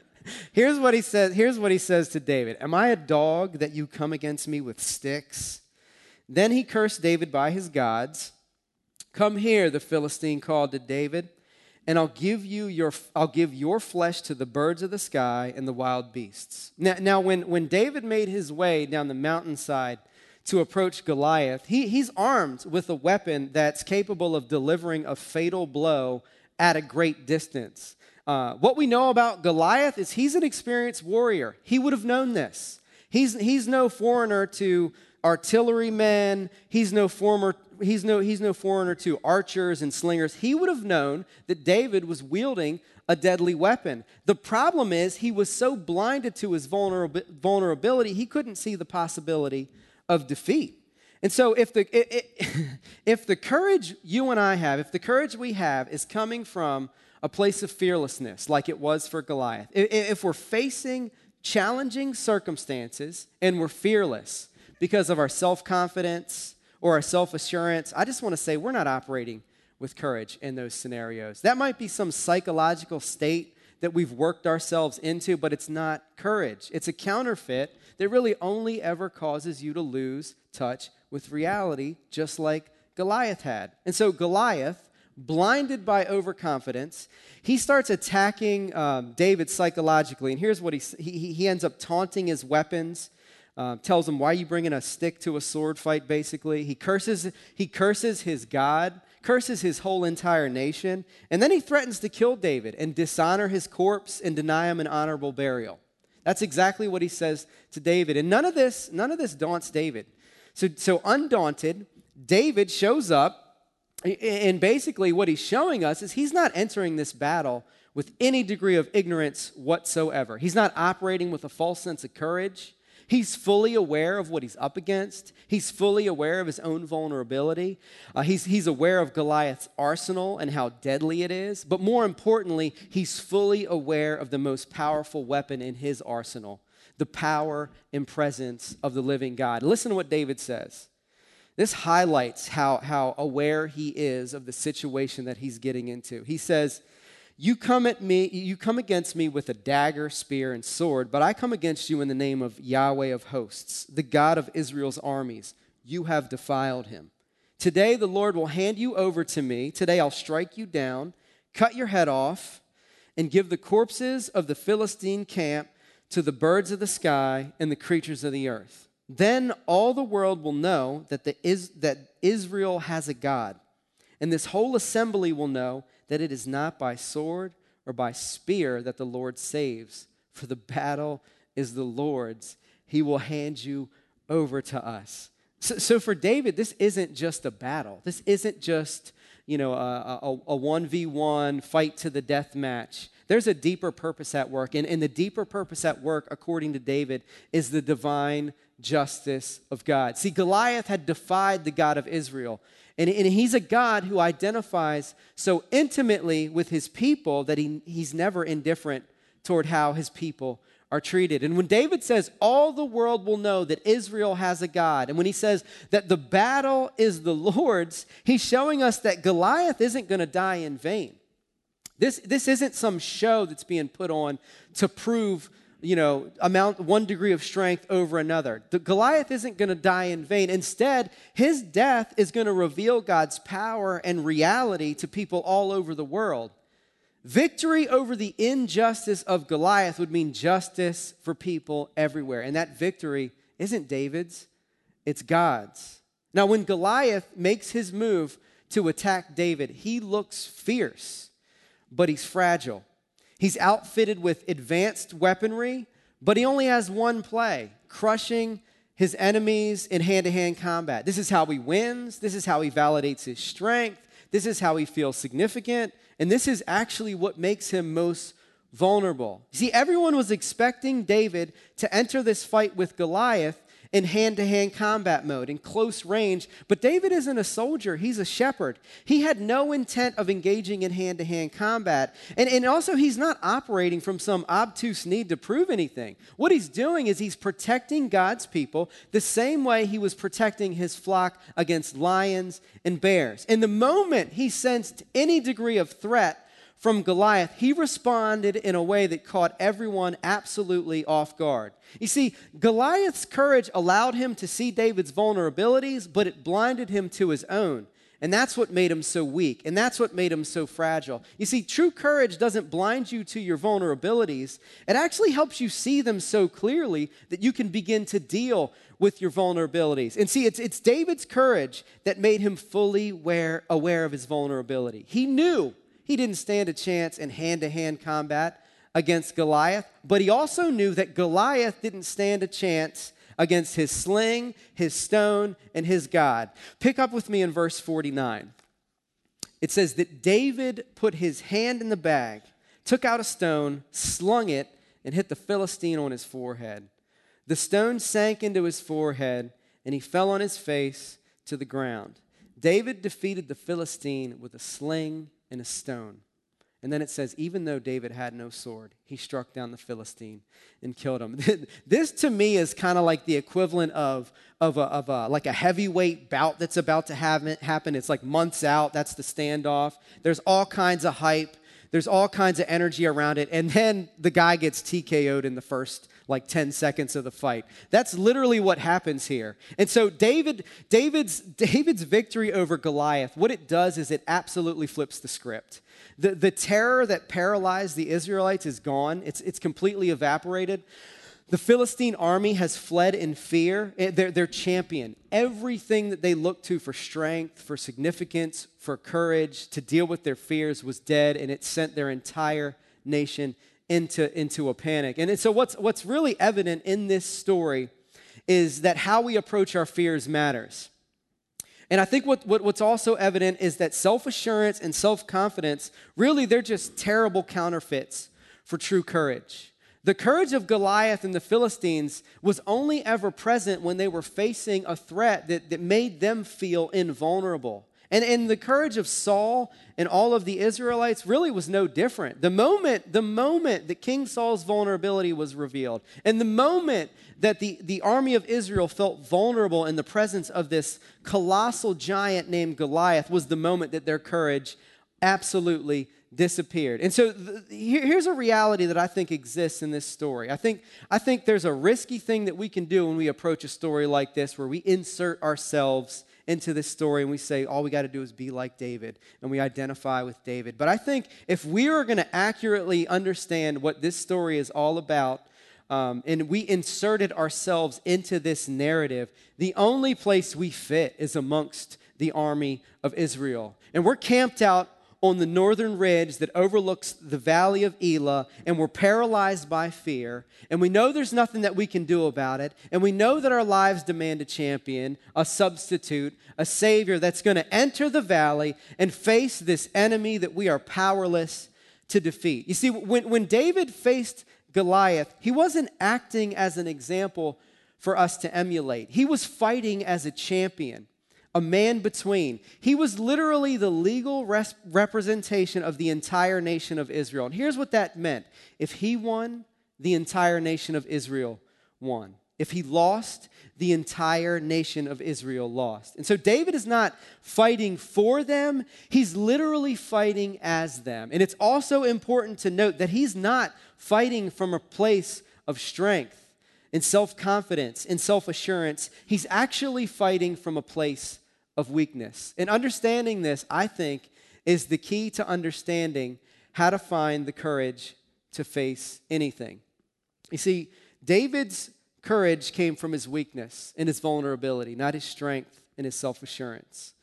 Speaker 1: here's what he says. Here's what he says to David. Am I a dog that you come against me with sticks? Then he cursed David by his gods. Come here, the Philistine called to David and I'll give you your I'll give your flesh to the birds of the sky and the wild beasts. Now, now when, when David made his way down the mountainside to approach Goliath, he, he's armed with a weapon that's capable of delivering a fatal blow at a great distance. Uh, what we know about Goliath is he's an experienced warrior. He would have known this. He's, he's no foreigner to artillerymen. He's no former he's no, he's no foreigner to archers and slingers. He would have known that David was wielding a deadly weapon. The problem is, he was so blinded to his vulnerability, he couldn't see the possibility of defeat. And so, if the, [LAUGHS] if the courage you and I have, if the courage we have is coming from a place of fearlessness, like it was for Goliath, if we're facing challenging circumstances and we're fearless because of our self confidence, or our self assurance, I just want to say we're not operating with courage in those scenarios. That might be some psychological state that we've worked ourselves into, but it's not courage. It's a counterfeit that really only ever causes you to lose touch with reality, just like Goliath had. And so, Goliath, blinded by overconfidence, he starts attacking um, David psychologically. And here's what he, he, he ends up taunting his weapons uh, tells him, Why you bringing a stick to a sword fight, basically? He curses, he curses his God, curses his whole entire nation, and then he threatens to kill David and dishonor his corpse and deny him an honorable burial. That's exactly what he says to David. And none of this, none of this daunts David. So, so undaunted, David shows up, and basically what he's showing us is he's not entering this battle with any degree of ignorance whatsoever. He's not operating with a false sense of courage. He's fully aware of what he's up against. He's fully aware of his own vulnerability. Uh, he's, he's aware of Goliath's arsenal and how deadly it is. But more importantly, he's fully aware of the most powerful weapon in his arsenal the power and presence of the living God. Listen to what David says. This highlights how, how aware he is of the situation that he's getting into. He says, you come at me, you come against me with a dagger, spear, and sword, but I come against you in the name of Yahweh of hosts, the God of Israel's armies. You have defiled him. Today the Lord will hand you over to me. Today I'll strike you down, cut your head off, and give the corpses of the Philistine camp to the birds of the sky and the creatures of the earth. Then all the world will know that, the is, that Israel has a God, and this whole assembly will know that it is not by sword or by spear that the Lord saves, for the battle is the Lord's. He will hand you over to us. So, so for David, this isn't just a battle. This isn't just, you know, a, a, a 1v1 fight to the death match. There's a deeper purpose at work. And, and the deeper purpose at work, according to David, is the divine justice of God. See, Goliath had defied the God of Israel. And, and he's a God who identifies so intimately with his people that he, he's never indifferent toward how his people are treated. And when David says, All the world will know that Israel has a God, and when he says that the battle is the Lord's, he's showing us that Goliath isn't going to die in vain. This, this isn't some show that's being put on to prove you know, amount one degree of strength over another. The Goliath isn't going to die in vain. Instead, his death is going to reveal God's power and reality to people all over the world. Victory over the injustice of Goliath would mean justice for people everywhere. And that victory isn't David's, it's God's. Now, when Goliath makes his move to attack David, he looks fierce, but he's fragile. He's outfitted with advanced weaponry, but he only has one play crushing his enemies in hand to hand combat. This is how he wins. This is how he validates his strength. This is how he feels significant. And this is actually what makes him most vulnerable. See, everyone was expecting David to enter this fight with Goliath in hand to hand combat mode, in close range. But David isn't a soldier, he's a shepherd. He had no intent of engaging in hand to hand combat. And, and also, he's not operating from some obtuse need to prove anything. What he's doing is he's protecting God's people the same way he was protecting his flock against lions and bears. And the moment he sensed any degree of threat, from Goliath, he responded in a way that caught everyone absolutely off guard. You see, Goliath's courage allowed him to see David's vulnerabilities, but it blinded him to his own. And that's what made him so weak. And that's what made him so fragile. You see, true courage doesn't blind you to your vulnerabilities, it actually helps you see them so clearly that you can begin to deal with your vulnerabilities. And see, it's, it's David's courage that made him fully aware, aware of his vulnerability. He knew he didn't stand a chance in hand to hand combat against Goliath, but he also knew that Goliath didn't stand a chance against his sling, his stone, and his God. Pick up with me in verse 49. It says that David put his hand in the bag, took out a stone, slung it, and hit the Philistine on his forehead. The stone sank into his forehead, and he fell on his face to the ground. David defeated the Philistine with a sling and a stone. And then it says, even though David had no sword, he struck down the Philistine and killed him. [LAUGHS] this to me is kind of like the equivalent of, of, a, of a, like a heavyweight bout that's about to have, happen. It's like months out. That's the standoff. There's all kinds of hype. There's all kinds of energy around it. And then the guy gets TKO'd in the first like 10 seconds of the fight. That's literally what happens here. And so David David's David's victory over Goliath, what it does is it absolutely flips the script. The, the terror that paralyzed the Israelites is gone. It's, it's completely evaporated. The Philistine army has fled in fear. Their, they're, their champion. Everything that they looked to for strength, for significance, for courage, to deal with their fears was dead, and it sent their entire nation into, into a panic. And so, what's, what's really evident in this story is that how we approach our fears matters. And I think what, what, what's also evident is that self assurance and self confidence really, they're just terrible counterfeits for true courage. The courage of Goliath and the Philistines was only ever present when they were facing a threat that, that made them feel invulnerable. And, and the courage of Saul and all of the Israelites really was no different. The moment, the moment that King Saul's vulnerability was revealed, and the moment that the, the army of Israel felt vulnerable in the presence of this colossal giant named Goliath, was the moment that their courage absolutely disappeared. And so th- here's a reality that I think exists in this story. I think, I think there's a risky thing that we can do when we approach a story like this where we insert ourselves into this story and we say all we got to do is be like David and we identify with David. But I think if we are going to accurately understand what this story is all about, um, and we inserted ourselves into this narrative, the only place we fit is amongst the army of Israel. And we're camped out on the northern ridge that overlooks the valley of Elah, and we're paralyzed by fear, and we know there's nothing that we can do about it, and we know that our lives demand a champion, a substitute, a savior that's going to enter the valley and face this enemy that we are powerless to defeat. You see, when, when David faced Goliath, he wasn't acting as an example for us to emulate, he was fighting as a champion a man between. He was literally the legal res- representation of the entire nation of Israel. And here's what that meant if he won, the entire nation of Israel won. If he lost, the entire nation of Israel lost. And so David is not fighting for them, he's literally fighting as them. And it's also important to note that he's not fighting from a place of strength and self confidence and self assurance. He's actually fighting from a place of weakness. And understanding this, I think, is the key to understanding how to find the courage to face anything. You see, David's courage came from his weakness and his vulnerability, not his strength and his self assurance.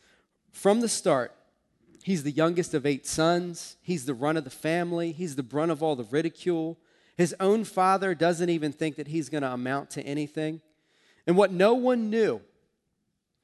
Speaker 1: From the start, he's the youngest of eight sons. He's the run of the family. He's the brunt of all the ridicule. His own father doesn't even think that he's going to amount to anything. And what no one knew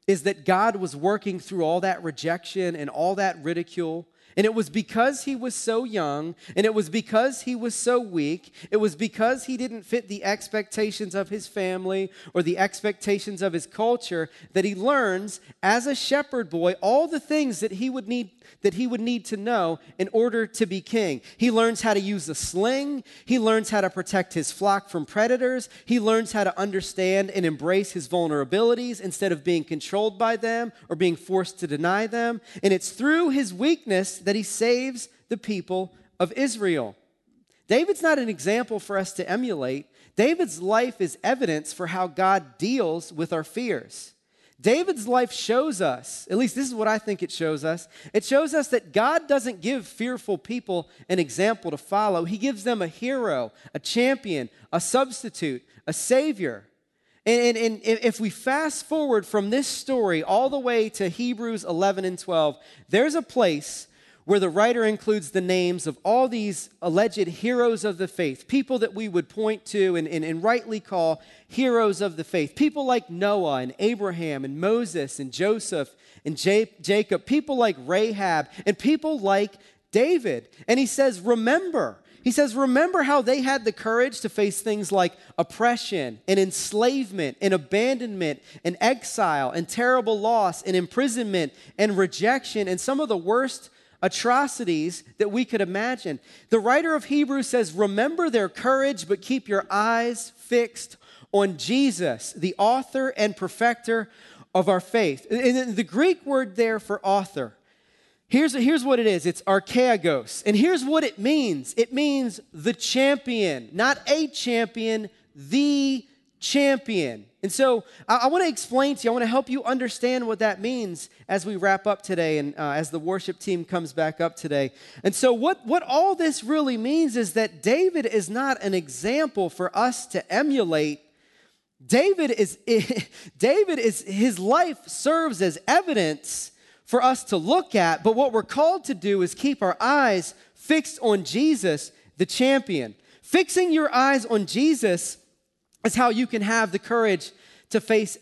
Speaker 1: is that God was working through all that rejection and all that ridicule. And it was because he was so young, and it was because he was so weak, it was because he didn't fit the expectations of his family or the expectations of his culture that he learns as a shepherd boy all the things that he would need that he would need to know in order to be king. He learns how to use a sling, he learns how to protect his flock from predators, he learns how to understand and embrace his vulnerabilities instead of being controlled by them or being forced to deny them. And it's through his weakness that he saves the people of Israel. David's not an example for us to emulate. David's life is evidence for how God deals with our fears. David's life shows us, at least this is what I think it shows us, it shows us that God doesn't give fearful people an example to follow. He gives them a hero, a champion, a substitute, a savior. And, and, and if we fast forward from this story all the way to Hebrews 11 and 12, there's a place where the writer includes the names of all these alleged heroes of the faith, people that we would point to and, and, and, rightly call heroes of the faith, people like Noah and Abraham and Moses and Joseph and Jacob, people like Rahab, and people like David. And he says, Remember. He says, Remember how they had the courage to face things like oppression and enslavement and abandonment and exile and terrible loss and imprisonment and rejection and some of the worst atrocities that we could imagine. The writer of Hebrews says, Remember their courage, but keep your eyes fixed on Jesus, the author and perfecter of our faith. And the Greek word there for author, here's, here's what it is it's archegos. And here's what it means it means the champion, not a champion, the champion. And so I, I want to explain to you, I want to help you understand what that means as we wrap up today and uh, as the worship team comes back up today. And so, what, what all this really means is that David is not an example for us to emulate. David is, [LAUGHS] David is, his life serves as evidence for us to look at, but what we're called to do is keep our eyes fixed on Jesus, the champion. Fixing your eyes on Jesus is how you can have the courage to face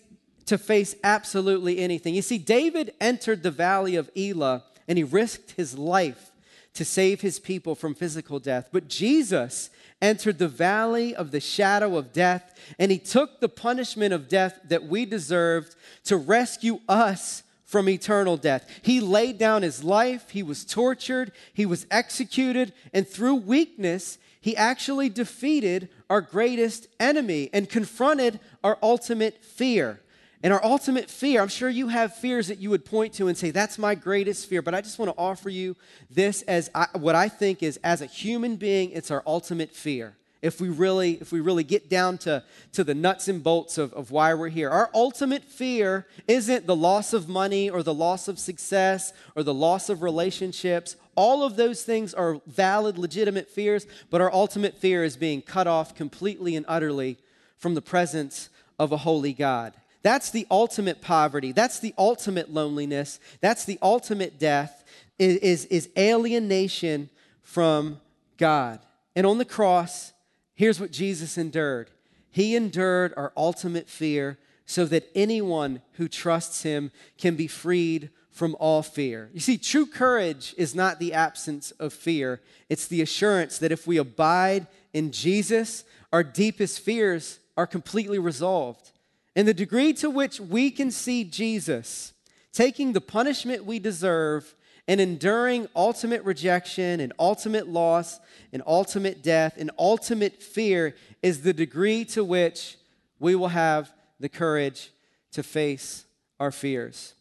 Speaker 1: to face absolutely anything. You see, David entered the valley of Elah and he risked his life to save his people from physical death. But Jesus entered the valley of the shadow of death and he took the punishment of death that we deserved to rescue us from eternal death. He laid down his life, he was tortured, he was executed, and through weakness, he actually defeated our greatest enemy and confronted our ultimate fear. And our ultimate fear, I'm sure you have fears that you would point to and say, that's my greatest fear. But I just want to offer you this as I, what I think is, as a human being, it's our ultimate fear if we really if we really get down to, to the nuts and bolts of, of why we're here. Our ultimate fear isn't the loss of money or the loss of success or the loss of relationships. All of those things are valid legitimate fears but our ultimate fear is being cut off completely and utterly from the presence of a holy god. That's the ultimate poverty. That's the ultimate loneliness. That's the ultimate death. Is, is, is alienation from god. And on the cross Here's what Jesus endured He endured our ultimate fear so that anyone who trusts Him can be freed from all fear. You see, true courage is not the absence of fear, it's the assurance that if we abide in Jesus, our deepest fears are completely resolved. And the degree to which we can see Jesus taking the punishment we deserve and enduring ultimate rejection and ultimate loss and ultimate death and ultimate fear is the degree to which we will have the courage to face our fears.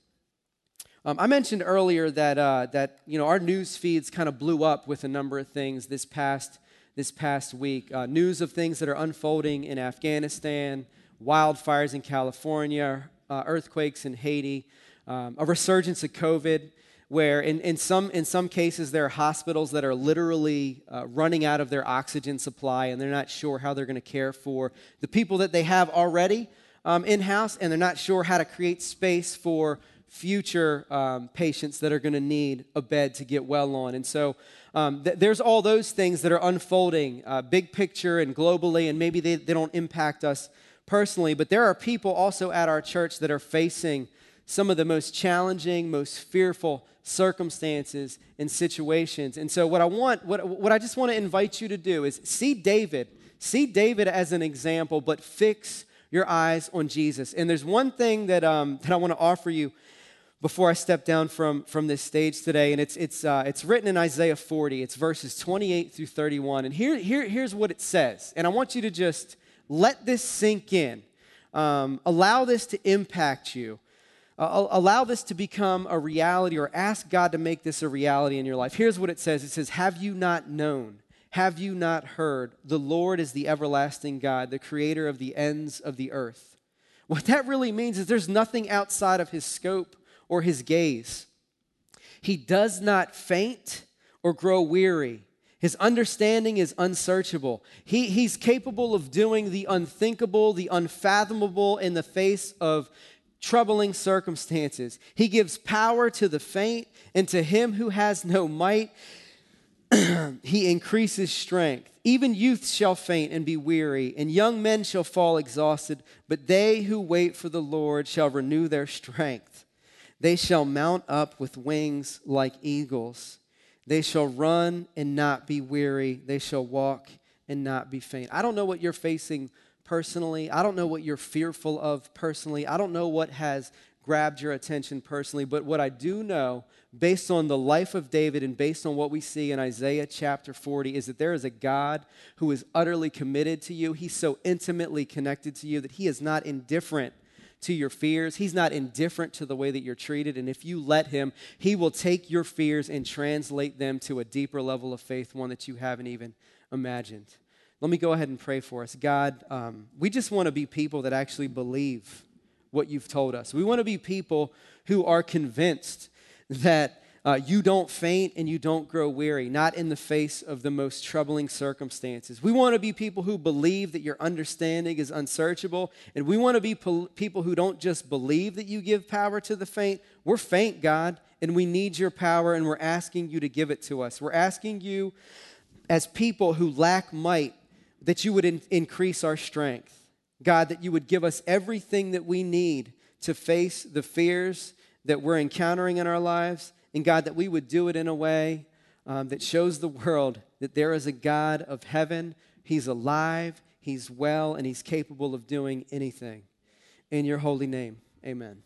Speaker 1: Um, I mentioned earlier that, uh, that you know, our news feeds kind of blew up with a number of things this past, this past week. Uh, news of things that are unfolding in Afghanistan, wildfires in California, uh, earthquakes in Haiti, um, a resurgence of COVID where in, in, some, in some cases there are hospitals that are literally uh, running out of their oxygen supply and they're not sure how they're going to care for the people that they have already um, in house and they're not sure how to create space for future um, patients that are going to need a bed to get well on. And so um, th- there's all those things that are unfolding, uh, big picture and globally, and maybe they, they don't impact us personally, but there are people also at our church that are facing some of the most challenging, most fearful circumstances and situations. And so, what I want, what, what I just want to invite you to do is see David, see David as an example, but fix your eyes on Jesus. And there's one thing that, um, that I want to offer you before I step down from, from this stage today, and it's, it's, uh, it's written in Isaiah 40. It's verses 28 through 31. And here, here, here's what it says. And I want you to just let this sink in, um, allow this to impact you. Uh, allow this to become a reality or ask God to make this a reality in your life. Here's what it says It says, Have you not known? Have you not heard? The Lord is the everlasting God, the creator of the ends of the earth. What that really means is there's nothing outside of his scope or his gaze. He does not faint or grow weary. His understanding is unsearchable. He, he's capable of doing the unthinkable, the unfathomable in the face of troubling circumstances. He gives power to the faint, and to him who has no might, [CLEARS THROAT] he increases strength. Even youth shall faint and be weary, and young men shall fall exhausted, but they who wait for the Lord shall renew their strength. They shall mount up with wings like eagles. They shall run and not be weary. They shall walk and not be faint. I don't know what you're facing personally. I don't know what you're fearful of personally. I don't know what has grabbed your attention personally. But what I do know, based on the life of David and based on what we see in Isaiah chapter 40, is that there is a God who is utterly committed to you. He's so intimately connected to you that he is not indifferent to your fears. He's not indifferent to the way that you're treated. And if you let Him, He will take your fears and translate them to a deeper level of faith, one that you haven't even imagined. Let me go ahead and pray for us. God, um, we just want to be people that actually believe what you've told us. We want to be people who are convinced that uh, you don't faint and you don't grow weary, not in the face of the most troubling circumstances. We want to be people who believe that your understanding is unsearchable, and we want to be people who don't just believe that you give power to the faint. We're faint, God, and we need your power, and we're asking you to give it to us. We're asking you, as people who lack might, that you would in- increase our strength. God, that you would give us everything that we need to face the fears that we're encountering in our lives. And God, that we would do it in a way um, that shows the world that there is a God of heaven. He's alive, He's well, and He's capable of doing anything. In your holy name, amen.